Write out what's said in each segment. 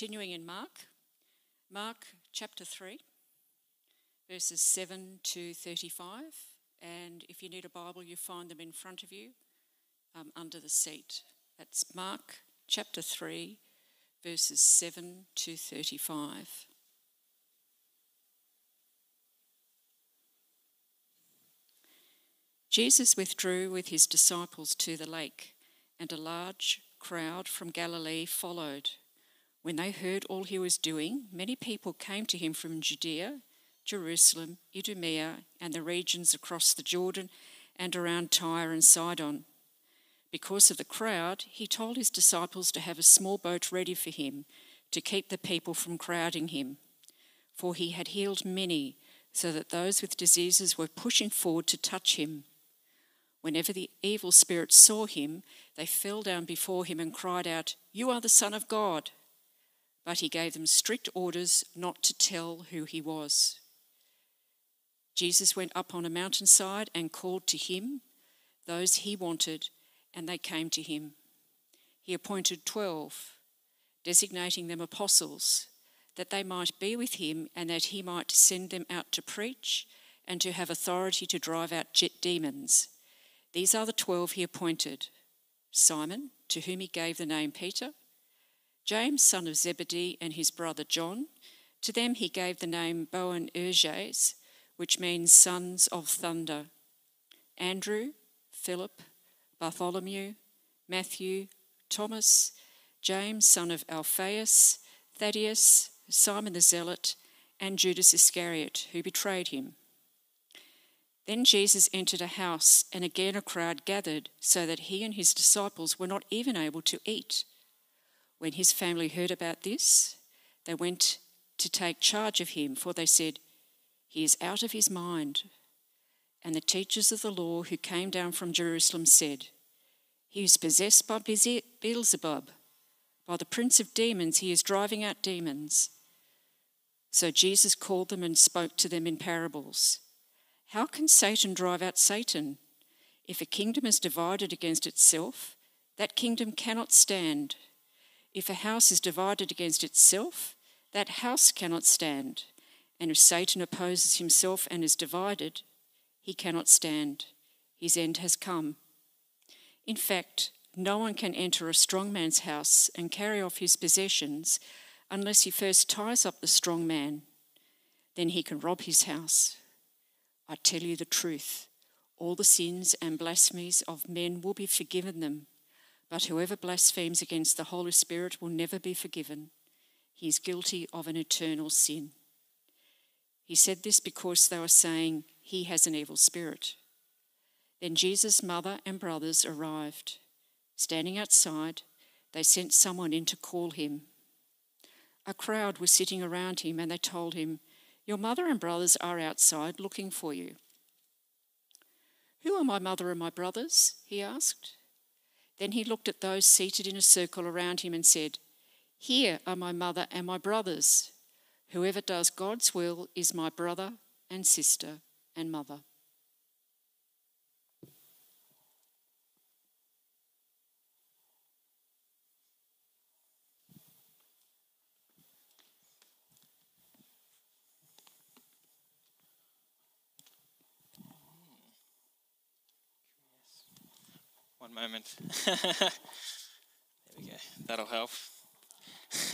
continuing in Mark, Mark chapter 3, verses 7 to 35. And if you need a Bible, you find them in front of you um, under the seat. That's Mark chapter 3, verses 7 to 35. Jesus withdrew with his disciples to the lake, and a large crowd from Galilee followed. When they heard all he was doing, many people came to him from Judea, Jerusalem, Idumea, and the regions across the Jordan and around Tyre and Sidon. Because of the crowd, he told his disciples to have a small boat ready for him to keep the people from crowding him. For he had healed many, so that those with diseases were pushing forward to touch him. Whenever the evil spirits saw him, they fell down before him and cried out, You are the Son of God. But he gave them strict orders not to tell who he was. Jesus went up on a mountainside and called to him those he wanted, and they came to him. He appointed twelve, designating them apostles, that they might be with him and that he might send them out to preach and to have authority to drive out jet demons. These are the twelve he appointed Simon, to whom he gave the name Peter, James, son of Zebedee, and his brother John. To them he gave the name Boanerges, which means sons of thunder. Andrew, Philip, Bartholomew, Matthew, Thomas, James, son of Alphaeus, Thaddeus, Simon the Zealot, and Judas Iscariot, who betrayed him. Then Jesus entered a house, and again a crowd gathered, so that he and his disciples were not even able to eat. When his family heard about this, they went to take charge of him, for they said, He is out of his mind. And the teachers of the law who came down from Jerusalem said, He is possessed by Beelzebub. By the prince of demons, he is driving out demons. So Jesus called them and spoke to them in parables. How can Satan drive out Satan? If a kingdom is divided against itself, that kingdom cannot stand. If a house is divided against itself, that house cannot stand. And if Satan opposes himself and is divided, he cannot stand. His end has come. In fact, no one can enter a strong man's house and carry off his possessions unless he first ties up the strong man. Then he can rob his house. I tell you the truth all the sins and blasphemies of men will be forgiven them, but whoever blasphemes against the Holy Spirit will never be forgiven. He is guilty of an eternal sin. He said this because they were saying, He has an evil spirit. Then Jesus' mother and brothers arrived. Standing outside, they sent someone in to call him. A crowd was sitting around him, and they told him, your mother and brothers are outside looking for you. Who are my mother and my brothers? he asked. Then he looked at those seated in a circle around him and said, Here are my mother and my brothers. Whoever does God's will is my brother and sister and mother. One moment. there we go. That'll help.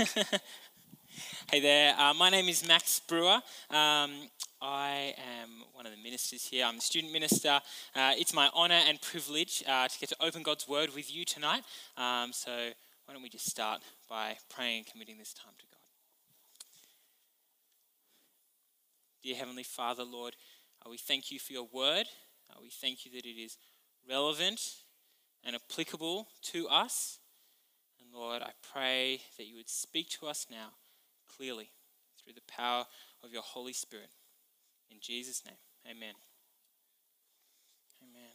hey there. Uh, my name is Max Brewer. Um, I am one of the ministers here. I'm the student minister. Uh, it's my honour and privilege uh, to get to open God's word with you tonight. Um, so why don't we just start by praying and committing this time to God. Dear Heavenly Father, Lord, uh, we thank you for your word. Uh, we thank you that it is relevant and applicable to us. And Lord, I pray that you would speak to us now clearly through the power of your Holy Spirit. In Jesus' name, amen. Amen.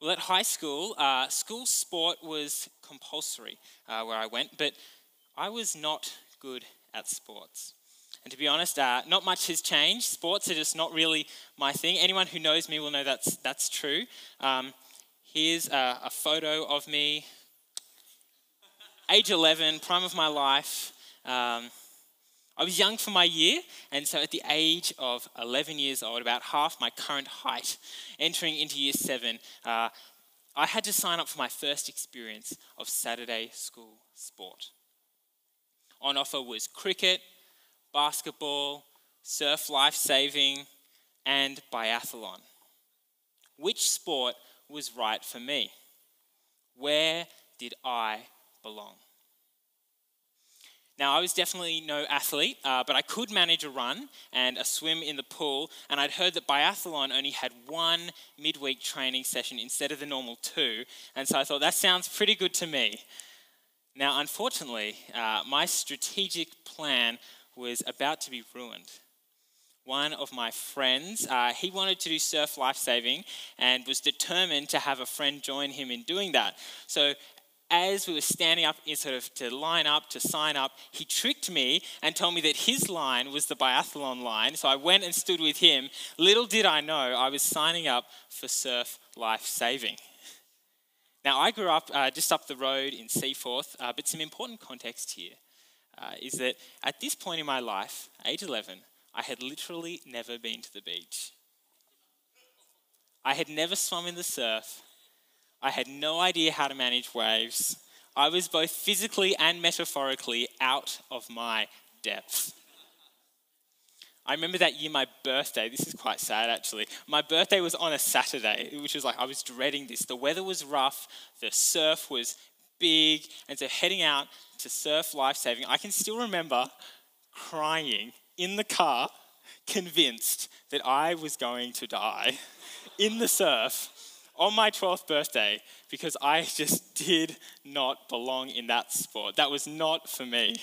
Well, at high school, uh, school sport was compulsory uh, where I went, but I was not good at sports. And to be honest, uh, not much has changed. Sports are just not really my thing. Anyone who knows me will know that's, that's true. Um, here's a, a photo of me, age 11, prime of my life. Um, I was young for my year, and so at the age of 11 years old, about half my current height, entering into year seven, uh, I had to sign up for my first experience of Saturday school sport. On offer was cricket, basketball, surf life saving, and biathlon. Which sport was right for me? Where did I belong? Now, I was definitely no athlete, uh, but I could manage a run and a swim in the pool. And I'd heard that biathlon only had one midweek training session instead of the normal two. And so I thought, that sounds pretty good to me. Now, unfortunately, uh, my strategic plan was about to be ruined. One of my friends, uh, he wanted to do surf lifesaving and was determined to have a friend join him in doing that. So as we were standing up sort of to line up to sign up he tricked me and told me that his line was the biathlon line so i went and stood with him little did i know i was signing up for surf life saving now i grew up uh, just up the road in seaforth uh, but some important context here uh, is that at this point in my life age 11 i had literally never been to the beach i had never swum in the surf I had no idea how to manage waves. I was both physically and metaphorically out of my depth. I remember that year, my birthday, this is quite sad actually. My birthday was on a Saturday, which was like, I was dreading this. The weather was rough, the surf was big, and so heading out to surf lifesaving, I can still remember crying in the car, convinced that I was going to die in the surf on my 12th birthday because I just did not belong in that sport. That was not for me.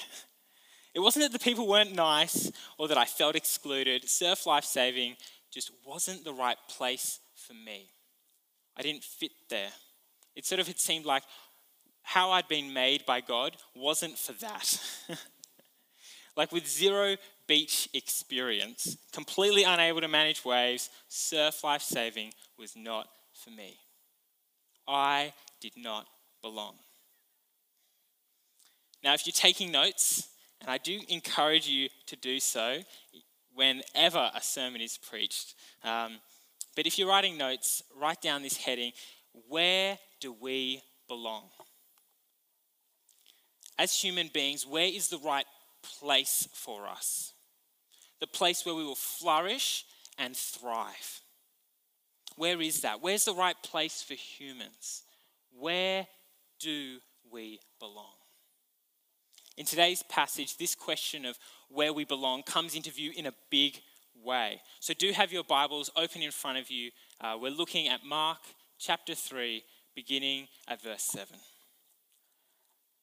It wasn't that the people weren't nice or that I felt excluded. Surf life saving just wasn't the right place for me. I didn't fit there. It sort of had seemed like how I'd been made by God wasn't for that. like with zero beach experience, completely unable to manage waves, surf life saving was not for me. I did not belong. Now, if you're taking notes, and I do encourage you to do so whenever a sermon is preached, um, but if you're writing notes, write down this heading Where do we belong? As human beings, where is the right place for us? The place where we will flourish and thrive. Where is that? Where's the right place for humans? Where do we belong? In today's passage, this question of where we belong comes into view in a big way. So do have your Bibles open in front of you. Uh, we're looking at Mark chapter 3, beginning at verse 7.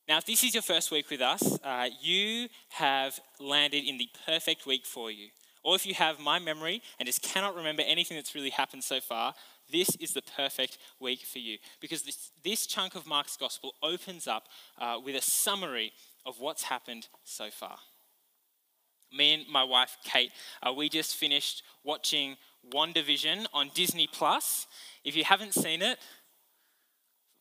Now, if this is your first week with us, uh, you have landed in the perfect week for you or if you have my memory and just cannot remember anything that's really happened so far, this is the perfect week for you because this, this chunk of Mark's gospel opens up uh, with a summary of what's happened so far. Me and my wife Kate, uh, we just finished watching WandaVision on Disney Plus. If you haven't seen it,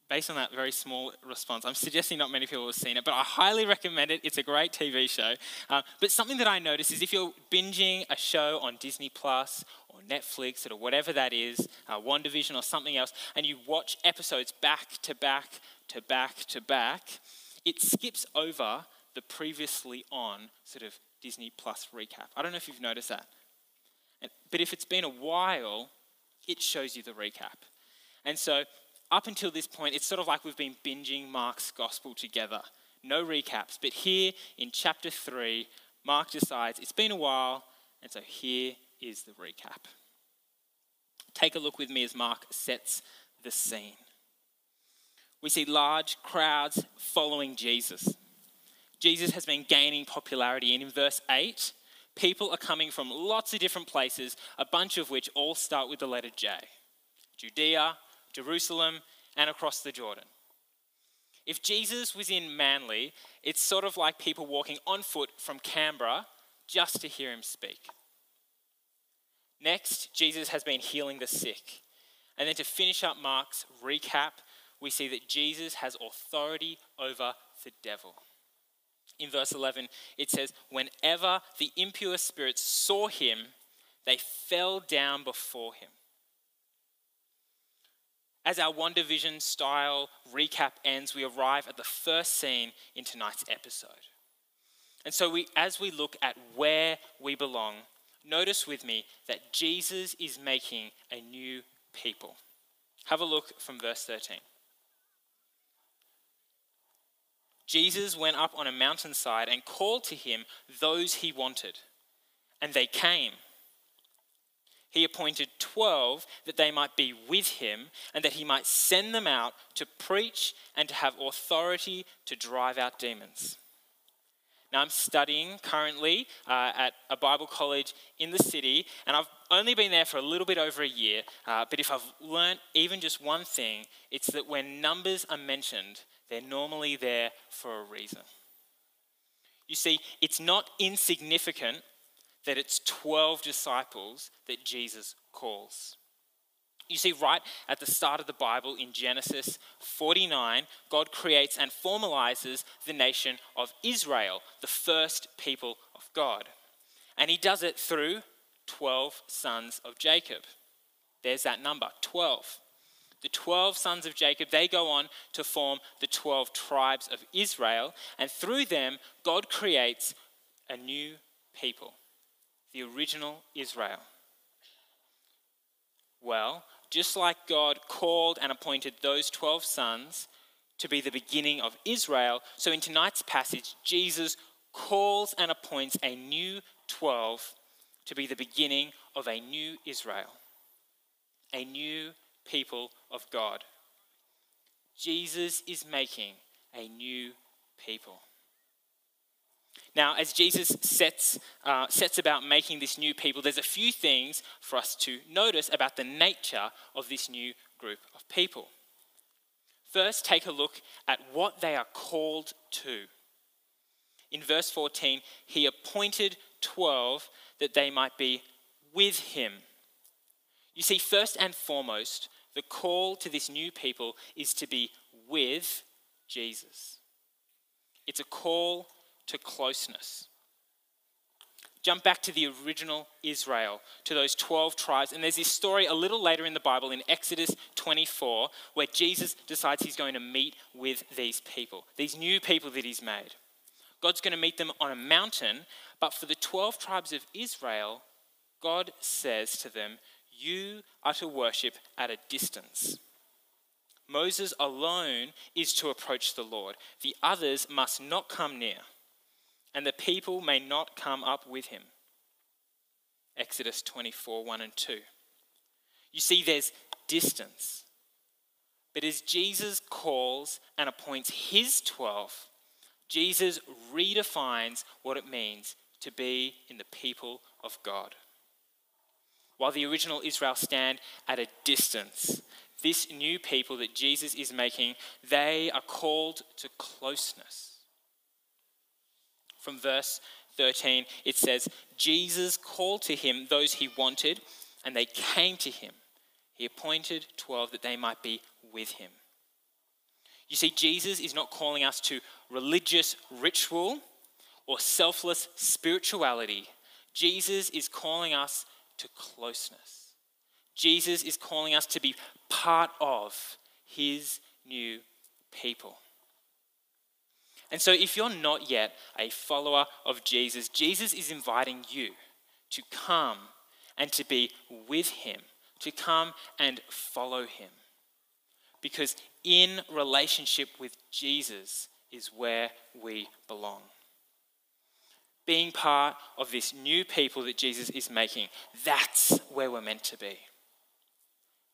based on that very small response, I'm suggesting not many people have seen it, but I highly recommend it. It's a great TV show. Uh, but something that I notice is if you're binging a show on Disney Plus or Netflix or whatever that is, uh, WandaVision or something else, and you watch episodes back to back to back to back, it skips over the previously on sort of Disney Plus recap. I don't know if you've noticed that. But if it's been a while, it shows you the recap. And so up until this point, it's sort of like we've been binging Mark's gospel together. No recaps. But here in chapter 3, Mark decides it's been a while, and so here is the recap. Take a look with me as Mark sets the scene. We see large crowds following Jesus. Jesus has been gaining popularity, and in verse 8, people are coming from lots of different places, a bunch of which all start with the letter J Judea, Jerusalem, and across the Jordan. If Jesus was in Manly, it's sort of like people walking on foot from Canberra just to hear him speak. Next, Jesus has been healing the sick. And then to finish up Mark's recap, we see that Jesus has authority over the devil. In verse 11, it says, Whenever the impure spirits saw him, they fell down before him. As our WandaVision style recap ends, we arrive at the first scene in tonight's episode. And so, we, as we look at where we belong, notice with me that Jesus is making a new people. Have a look from verse 13. Jesus went up on a mountainside and called to him those he wanted, and they came. He appointed 12 that they might be with him and that he might send them out to preach and to have authority to drive out demons. Now, I'm studying currently uh, at a Bible college in the city, and I've only been there for a little bit over a year. Uh, but if I've learnt even just one thing, it's that when numbers are mentioned, they're normally there for a reason. You see, it's not insignificant that it's 12 disciples that Jesus calls. You see, right at the start of the Bible in Genesis 49, God creates and formalizes the nation of Israel, the first people of God. And he does it through 12 sons of Jacob. There's that number 12. The 12 sons of Jacob, they go on to form the 12 tribes of Israel, and through them, God creates a new people, the original Israel. Well, just like God called and appointed those 12 sons to be the beginning of Israel, so in tonight's passage, Jesus calls and appoints a new 12 to be the beginning of a new Israel, a new people of God. Jesus is making a new people. Now, as Jesus sets, uh, sets about making this new people, there's a few things for us to notice about the nature of this new group of people. First, take a look at what they are called to. In verse 14, he appointed 12 that they might be with him. You see, first and foremost, the call to this new people is to be with Jesus. It's a call to closeness. Jump back to the original Israel, to those 12 tribes. And there's this story a little later in the Bible in Exodus 24 where Jesus decides he's going to meet with these people, these new people that he's made. God's going to meet them on a mountain, but for the 12 tribes of Israel, God says to them, You are to worship at a distance. Moses alone is to approach the Lord, the others must not come near and the people may not come up with him. Exodus 24 1 and 2. You see, there's distance. But as Jesus calls and appoints his 12, Jesus redefines what it means to be in the people of God. While the original Israel stand at a distance, this new people that Jesus is making, they are called to closeness from verse 13, it says, Jesus called to him those he wanted, and they came to him. He appointed 12 that they might be with him. You see, Jesus is not calling us to religious ritual or selfless spirituality. Jesus is calling us to closeness. Jesus is calling us to be part of his new people. And so, if you're not yet a follower of Jesus, Jesus is inviting you to come and to be with him, to come and follow him. Because in relationship with Jesus is where we belong. Being part of this new people that Jesus is making, that's where we're meant to be.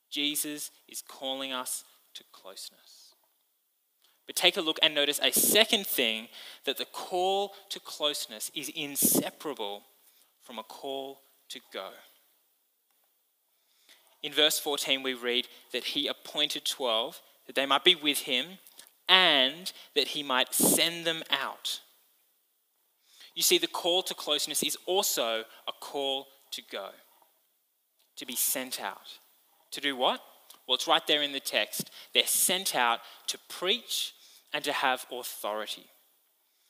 Jesus is calling us to closeness. But take a look and notice a second thing that the call to closeness is inseparable from a call to go. In verse 14, we read that he appointed 12 that they might be with him and that he might send them out. You see, the call to closeness is also a call to go, to be sent out. To do what? Well, it's right there in the text. They're sent out to preach and to have authority.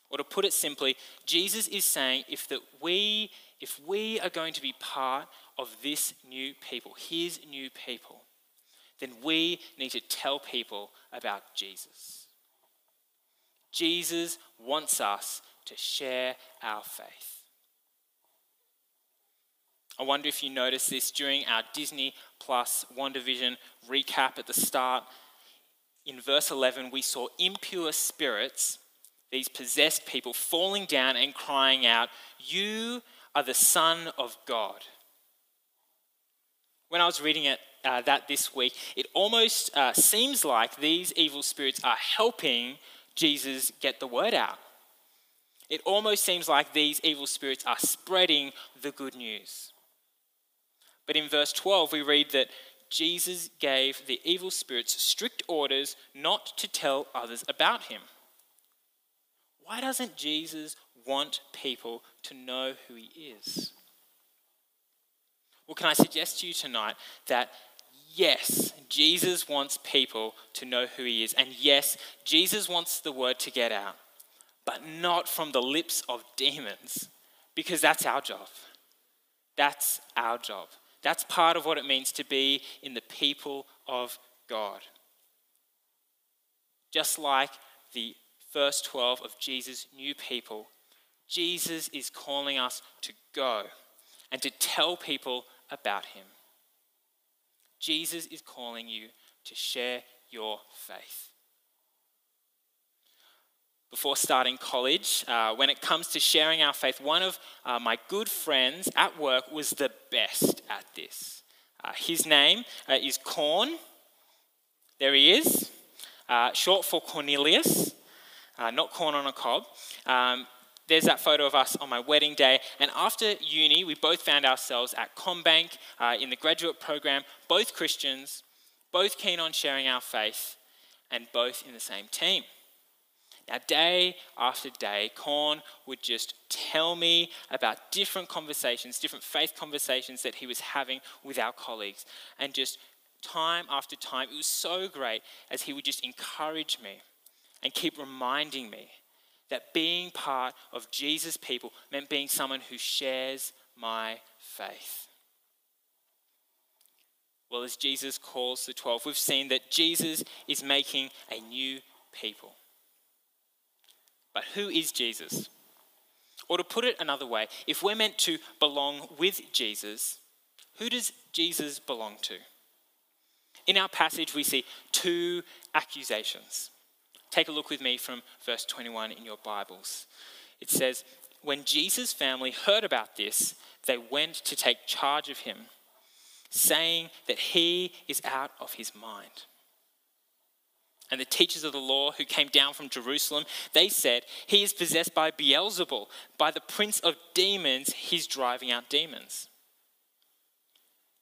Or to put it simply, Jesus is saying if that we if we are going to be part of this new people, his new people, then we need to tell people about Jesus. Jesus wants us to share our faith. I wonder if you noticed this during our Disney Plus WandaVision recap at the start. In verse 11, we saw impure spirits, these possessed people, falling down and crying out, You are the Son of God. When I was reading it, uh, that this week, it almost uh, seems like these evil spirits are helping Jesus get the word out. It almost seems like these evil spirits are spreading the good news. But in verse 12, we read that Jesus gave the evil spirits strict orders not to tell others about him. Why doesn't Jesus want people to know who he is? Well, can I suggest to you tonight that yes, Jesus wants people to know who he is. And yes, Jesus wants the word to get out, but not from the lips of demons, because that's our job. That's our job. That's part of what it means to be in the people of God. Just like the first 12 of Jesus' new people, Jesus is calling us to go and to tell people about him. Jesus is calling you to share your faith. Before starting college, uh, when it comes to sharing our faith, one of uh, my good friends at work was the best at this. Uh, his name uh, is Corn. There he is, uh, short for Cornelius, uh, not corn on a cob. Um, there's that photo of us on my wedding day. And after uni, we both found ourselves at CommBank in the graduate program, both Christians, both keen on sharing our faith, and both in the same team. Now, day after day, Corn would just tell me about different conversations, different faith conversations that he was having with our colleagues. And just time after time, it was so great as he would just encourage me and keep reminding me that being part of Jesus' people meant being someone who shares my faith. Well, as Jesus calls the 12, we've seen that Jesus is making a new people. But who is Jesus? Or to put it another way, if we're meant to belong with Jesus, who does Jesus belong to? In our passage, we see two accusations. Take a look with me from verse 21 in your Bibles. It says, When Jesus' family heard about this, they went to take charge of him, saying that he is out of his mind. And the teachers of the law who came down from Jerusalem, they said, He is possessed by Beelzebul, by the prince of demons, he's driving out demons.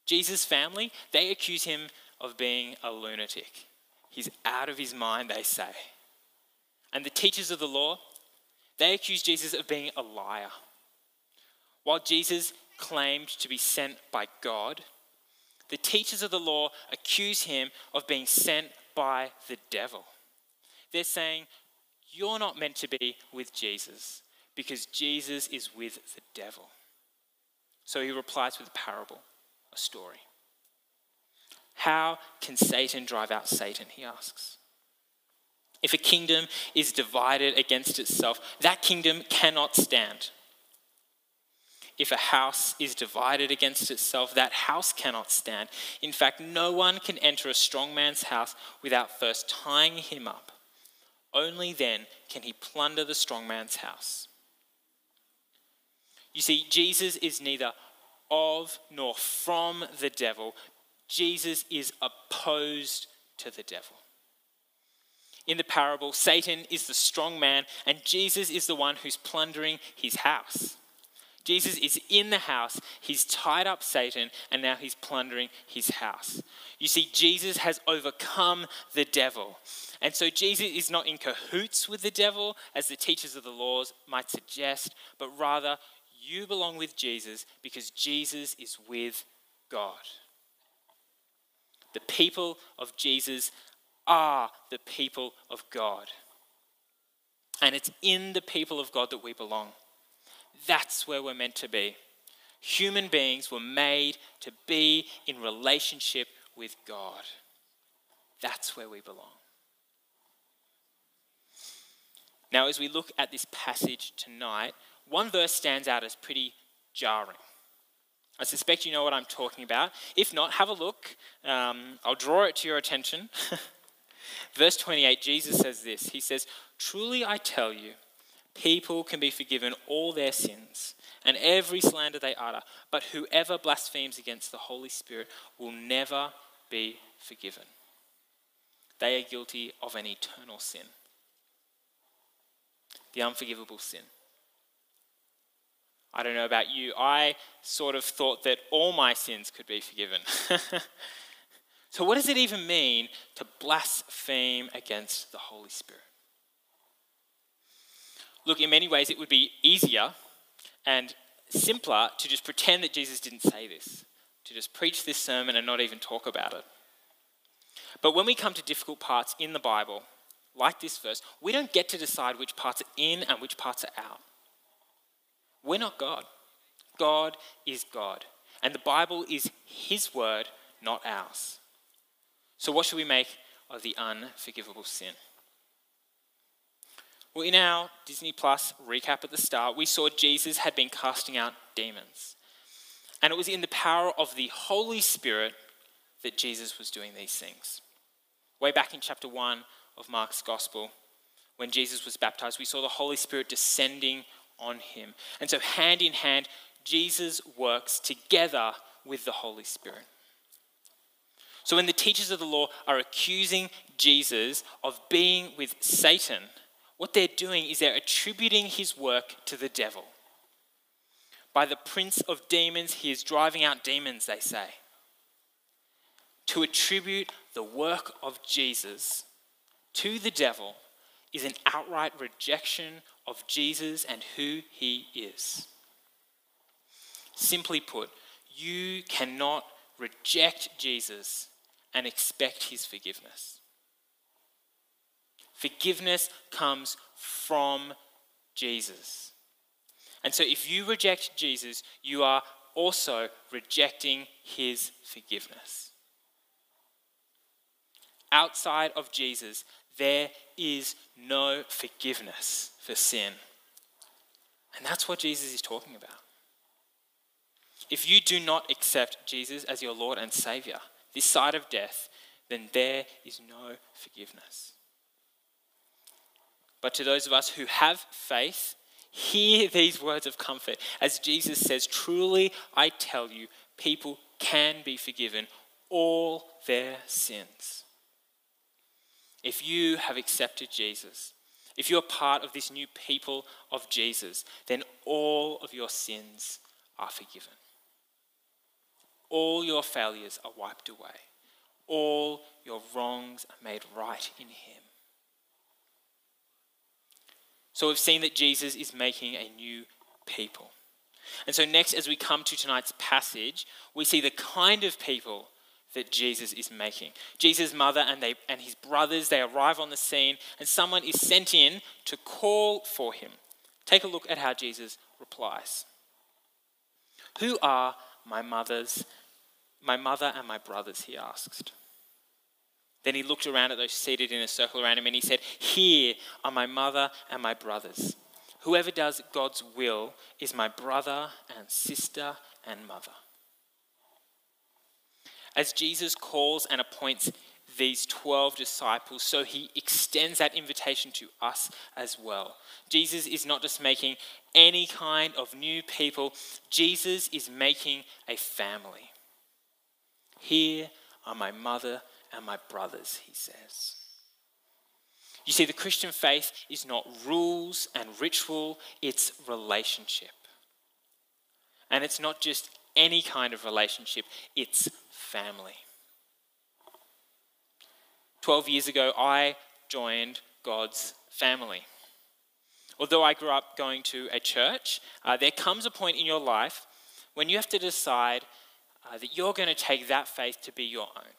Jesus' family, they accuse him of being a lunatic. He's out of his mind, they say. And the teachers of the law, they accuse Jesus of being a liar. While Jesus claimed to be sent by God, the teachers of the law accuse him of being sent by the devil. They're saying, You're not meant to be with Jesus because Jesus is with the devil. So he replies with a parable, a story. How can Satan drive out Satan? He asks. If a kingdom is divided against itself, that kingdom cannot stand. If a house is divided against itself, that house cannot stand. In fact, no one can enter a strong man's house without first tying him up. Only then can he plunder the strong man's house. You see, Jesus is neither of nor from the devil, Jesus is opposed to the devil in the parable, Satan is the strong man and Jesus is the one who's plundering his house. Jesus is in the house, he's tied up Satan, and now he's plundering his house. You see, Jesus has overcome the devil. And so Jesus is not in cahoots with the devil, as the teachers of the laws might suggest, but rather you belong with Jesus because Jesus is with God. The people of Jesus are the people of God. And it's in the people of God that we belong. That's where we're meant to be. Human beings were made to be in relationship with God. That's where we belong. Now, as we look at this passage tonight, one verse stands out as pretty jarring. I suspect you know what I'm talking about. If not, have a look. Um, I'll draw it to your attention. Verse 28, Jesus says this He says, Truly I tell you, people can be forgiven all their sins and every slander they utter, but whoever blasphemes against the Holy Spirit will never be forgiven. They are guilty of an eternal sin, the unforgivable sin. I don't know about you, I sort of thought that all my sins could be forgiven. so, what does it even mean to blaspheme against the Holy Spirit? Look, in many ways, it would be easier and simpler to just pretend that Jesus didn't say this, to just preach this sermon and not even talk about it. But when we come to difficult parts in the Bible, like this verse, we don't get to decide which parts are in and which parts are out. We're not God. God is God. And the Bible is His word, not ours. So, what should we make of the unforgivable sin? Well, in our Disney Plus recap at the start, we saw Jesus had been casting out demons. And it was in the power of the Holy Spirit that Jesus was doing these things. Way back in chapter 1 of Mark's Gospel, when Jesus was baptized, we saw the Holy Spirit descending on him. And so, hand in hand, Jesus works together with the Holy Spirit. So, when the teachers of the law are accusing Jesus of being with Satan, what they're doing is they're attributing his work to the devil. By the prince of demons, he is driving out demons, they say. To attribute the work of Jesus to the devil is an outright rejection of Jesus and who he is. Simply put, you cannot reject Jesus and expect his forgiveness. Forgiveness comes from Jesus. And so if you reject Jesus, you are also rejecting his forgiveness. Outside of Jesus, there is no forgiveness for sin. And that's what Jesus is talking about. If you do not accept Jesus as your Lord and Savior this side of death, then there is no forgiveness. But to those of us who have faith, hear these words of comfort. As Jesus says, Truly I tell you, people can be forgiven all their sins. If you have accepted Jesus, if you're part of this new people of Jesus, then all of your sins are forgiven. All your failures are wiped away. All your wrongs are made right in Him. So we've seen that Jesus is making a new people. And so, next, as we come to tonight's passage, we see the kind of people that Jesus is making. Jesus' mother and, they, and his brothers, they arrive on the scene, and someone is sent in to call for him. Take a look at how Jesus replies. Who are my mother's, my mother and my brothers? He asked. Then he looked around at those seated in a circle around him and he said, Here are my mother and my brothers. Whoever does God's will is my brother and sister and mother as Jesus calls and appoints these 12 disciples, so he extends that invitation to us as well. Jesus is not just making any kind of new people, Jesus is making a family. Here are my mother and my brothers, he says. You see, the Christian faith is not rules and ritual, it's relationship. And it's not just any kind of relationship, it's family. 12 years ago, I joined God's family. Although I grew up going to a church, uh, there comes a point in your life when you have to decide uh, that you're going to take that faith to be your own.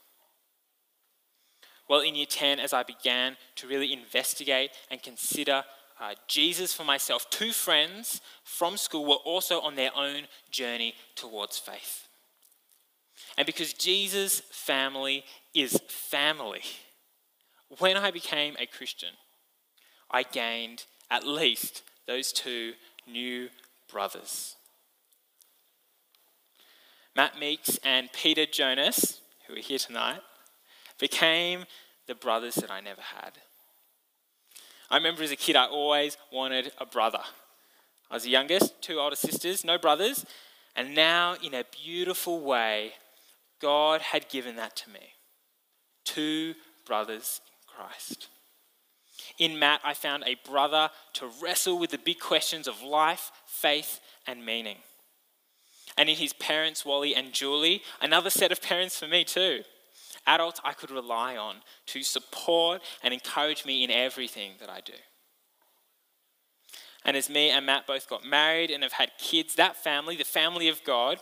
Well, in year 10, as I began to really investigate and consider uh, Jesus for myself, two friends from school were also on their own journey towards faith. And because Jesus' family is family, when I became a Christian, I gained at least those two new brothers. Matt Meeks and Peter Jonas, who are here tonight, became the brothers that I never had. I remember as a kid, I always wanted a brother. I was the youngest, two older sisters, no brothers, and now, in a beautiful way, God had given that to me. Two brothers in Christ. In Matt, I found a brother to wrestle with the big questions of life, faith, and meaning. And in his parents, Wally and Julie, another set of parents for me too. Adults I could rely on to support and encourage me in everything that I do. And as me and Matt both got married and have had kids, that family, the family of God,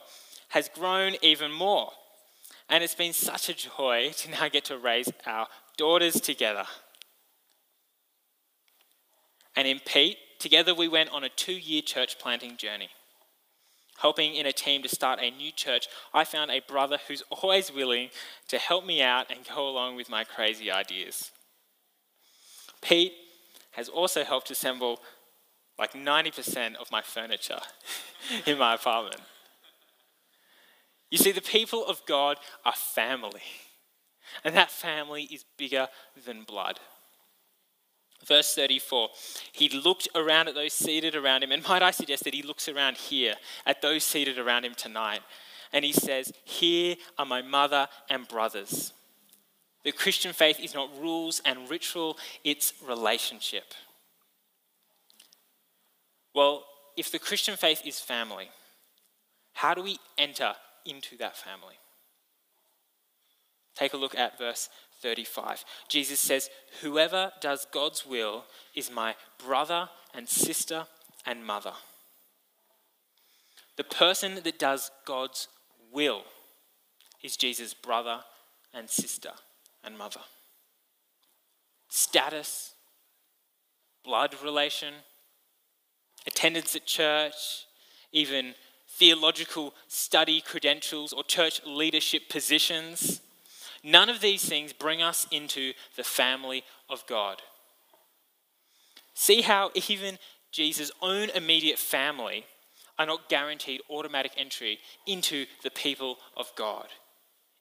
has grown even more. And it's been such a joy to now get to raise our daughters together. And in Pete, together we went on a two year church planting journey. Helping in a team to start a new church, I found a brother who's always willing to help me out and go along with my crazy ideas. Pete has also helped assemble like 90% of my furniture in my apartment. You see, the people of God are family, and that family is bigger than blood. Verse 34 He looked around at those seated around him, and might I suggest that he looks around here at those seated around him tonight, and he says, Here are my mother and brothers. The Christian faith is not rules and ritual, it's relationship. Well, if the Christian faith is family, how do we enter into that family? Take a look at verse 35. Jesus says, Whoever does God's will is my brother and sister and mother. The person that does God's will is Jesus' brother and sister and mother. Status, blood relation, attendance at church, even theological study credentials or church leadership positions None of these things bring us into the family of God. See how even Jesus' own immediate family are not guaranteed automatic entry into the people of God,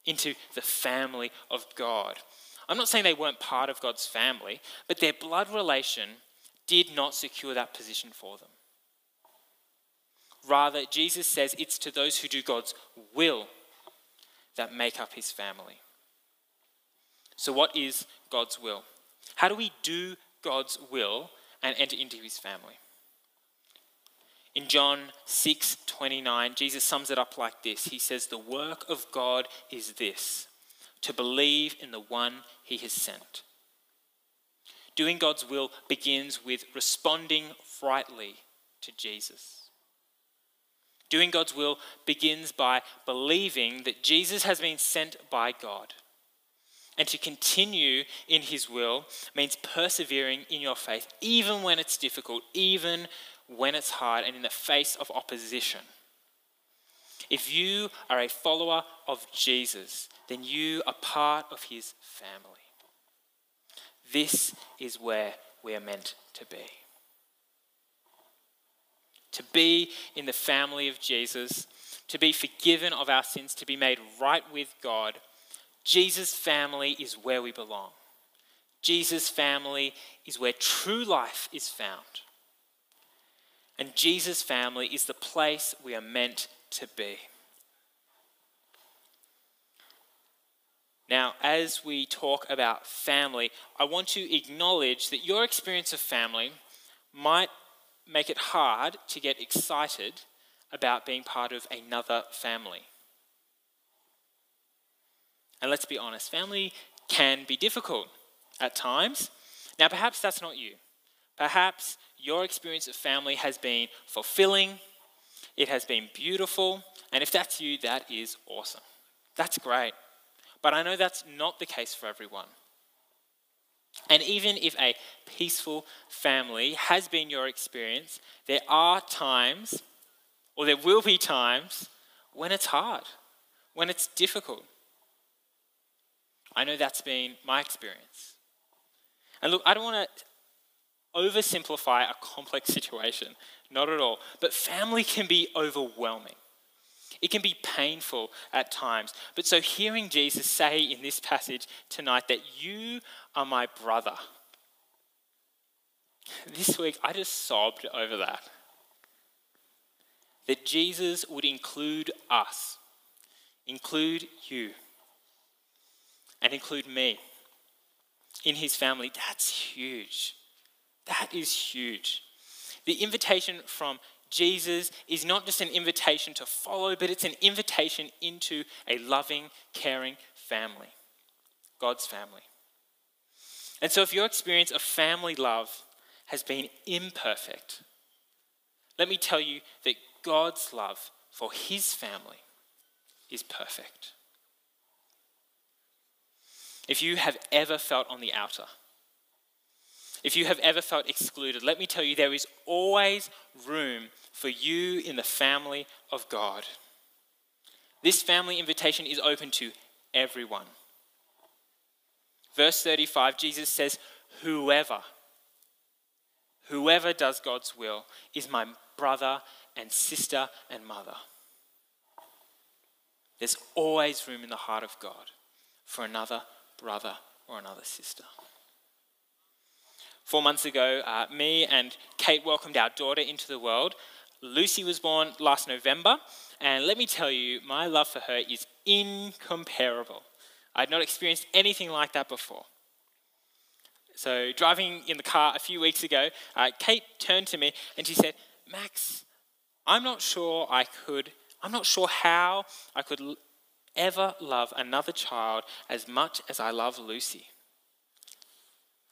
into the family of God. I'm not saying they weren't part of God's family, but their blood relation did not secure that position for them. Rather, Jesus says it's to those who do God's will that make up his family. So, what is God's will? How do we do God's will and enter into his family? In John 6 29, Jesus sums it up like this He says, The work of God is this, to believe in the one he has sent. Doing God's will begins with responding rightly to Jesus. Doing God's will begins by believing that Jesus has been sent by God and to continue in His will means persevering in your faith, even when it's difficult, even when it's hard, and in the face of opposition. If you are a follower of Jesus, then you are part of His family. This is where we are meant to be. To be in the family of Jesus, to be forgiven of our sins, to be made right with God Jesus' family is where we belong. Jesus' family is where true life is found. And Jesus' family is the place we are meant to be. Now, as we talk about family, I want to acknowledge that your experience of family might make it hard to get excited about being part of another family. And let's be honest, family can be difficult at times. Now, perhaps that's not you. Perhaps your experience of family has been fulfilling, it has been beautiful, and if that's you, that is awesome. That's great. But I know that's not the case for everyone. And even if a peaceful family has been your experience, there are times, or there will be times, when it's hard, when it's difficult. I know that's been my experience. And look, I don't want to oversimplify a complex situation, not at all. But family can be overwhelming. It can be painful at times. But so hearing Jesus say in this passage tonight that you are my brother, this week I just sobbed over that. That Jesus would include us, include you, and include me in his family. That's huge. That is huge. The invitation from Jesus is not just an invitation to follow, but it's an invitation into a loving, caring family, God's family. And so, if your experience of family love has been imperfect, let me tell you that God's love for his family is perfect. If you have ever felt on the outer, if you have ever felt excluded, let me tell you there is always room for you in the family of God. This family invitation is open to everyone. Verse 35, Jesus says, Whoever, whoever does God's will is my brother and sister and mother. There's always room in the heart of God for another brother or another sister. Four months ago, uh, me and Kate welcomed our daughter into the world. Lucy was born last November, and let me tell you, my love for her is incomparable. I had not experienced anything like that before. So, driving in the car a few weeks ago, uh, Kate turned to me and she said, Max, I'm not sure I could, I'm not sure how I could ever love another child as much as I love Lucy.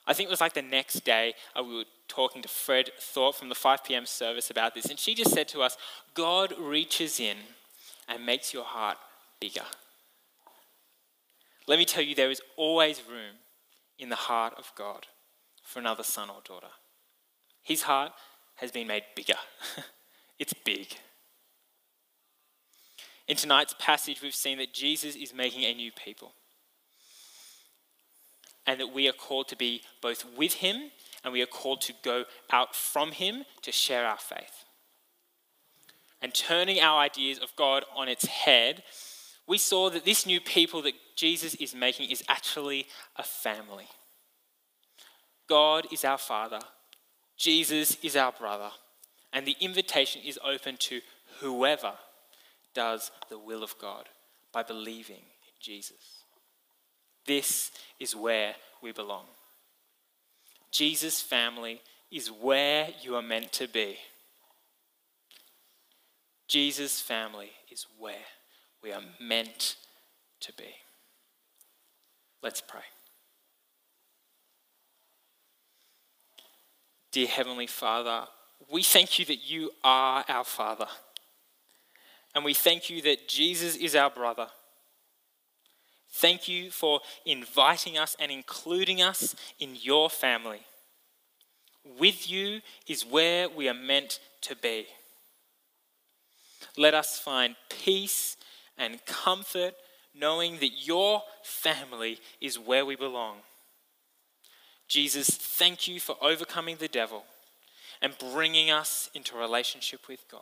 I think it was like the next day uh, we were talking to Fred Thorpe from the 5 p.m. service about this, and she just said to us, God reaches in and makes your heart bigger. Let me tell you, there is always room in the heart of God for another son or daughter. His heart has been made bigger, it's big. In tonight's passage, we've seen that Jesus is making a new people and that we are called to be both with him and we are called to go out from him to share our faith. And turning our ideas of God on its head, we saw that this new people that Jesus is making is actually a family. God is our Father, Jesus is our brother, and the invitation is open to whoever does the will of God by believing in Jesus. This is where we belong. Jesus' family is where you are meant to be. Jesus' family is where we are meant to be. Let's pray. Dear Heavenly Father, we thank you that you are our Father. And we thank you that Jesus is our brother. Thank you for inviting us and including us in your family. With you is where we are meant to be. Let us find peace and comfort knowing that your family is where we belong. Jesus, thank you for overcoming the devil and bringing us into relationship with God.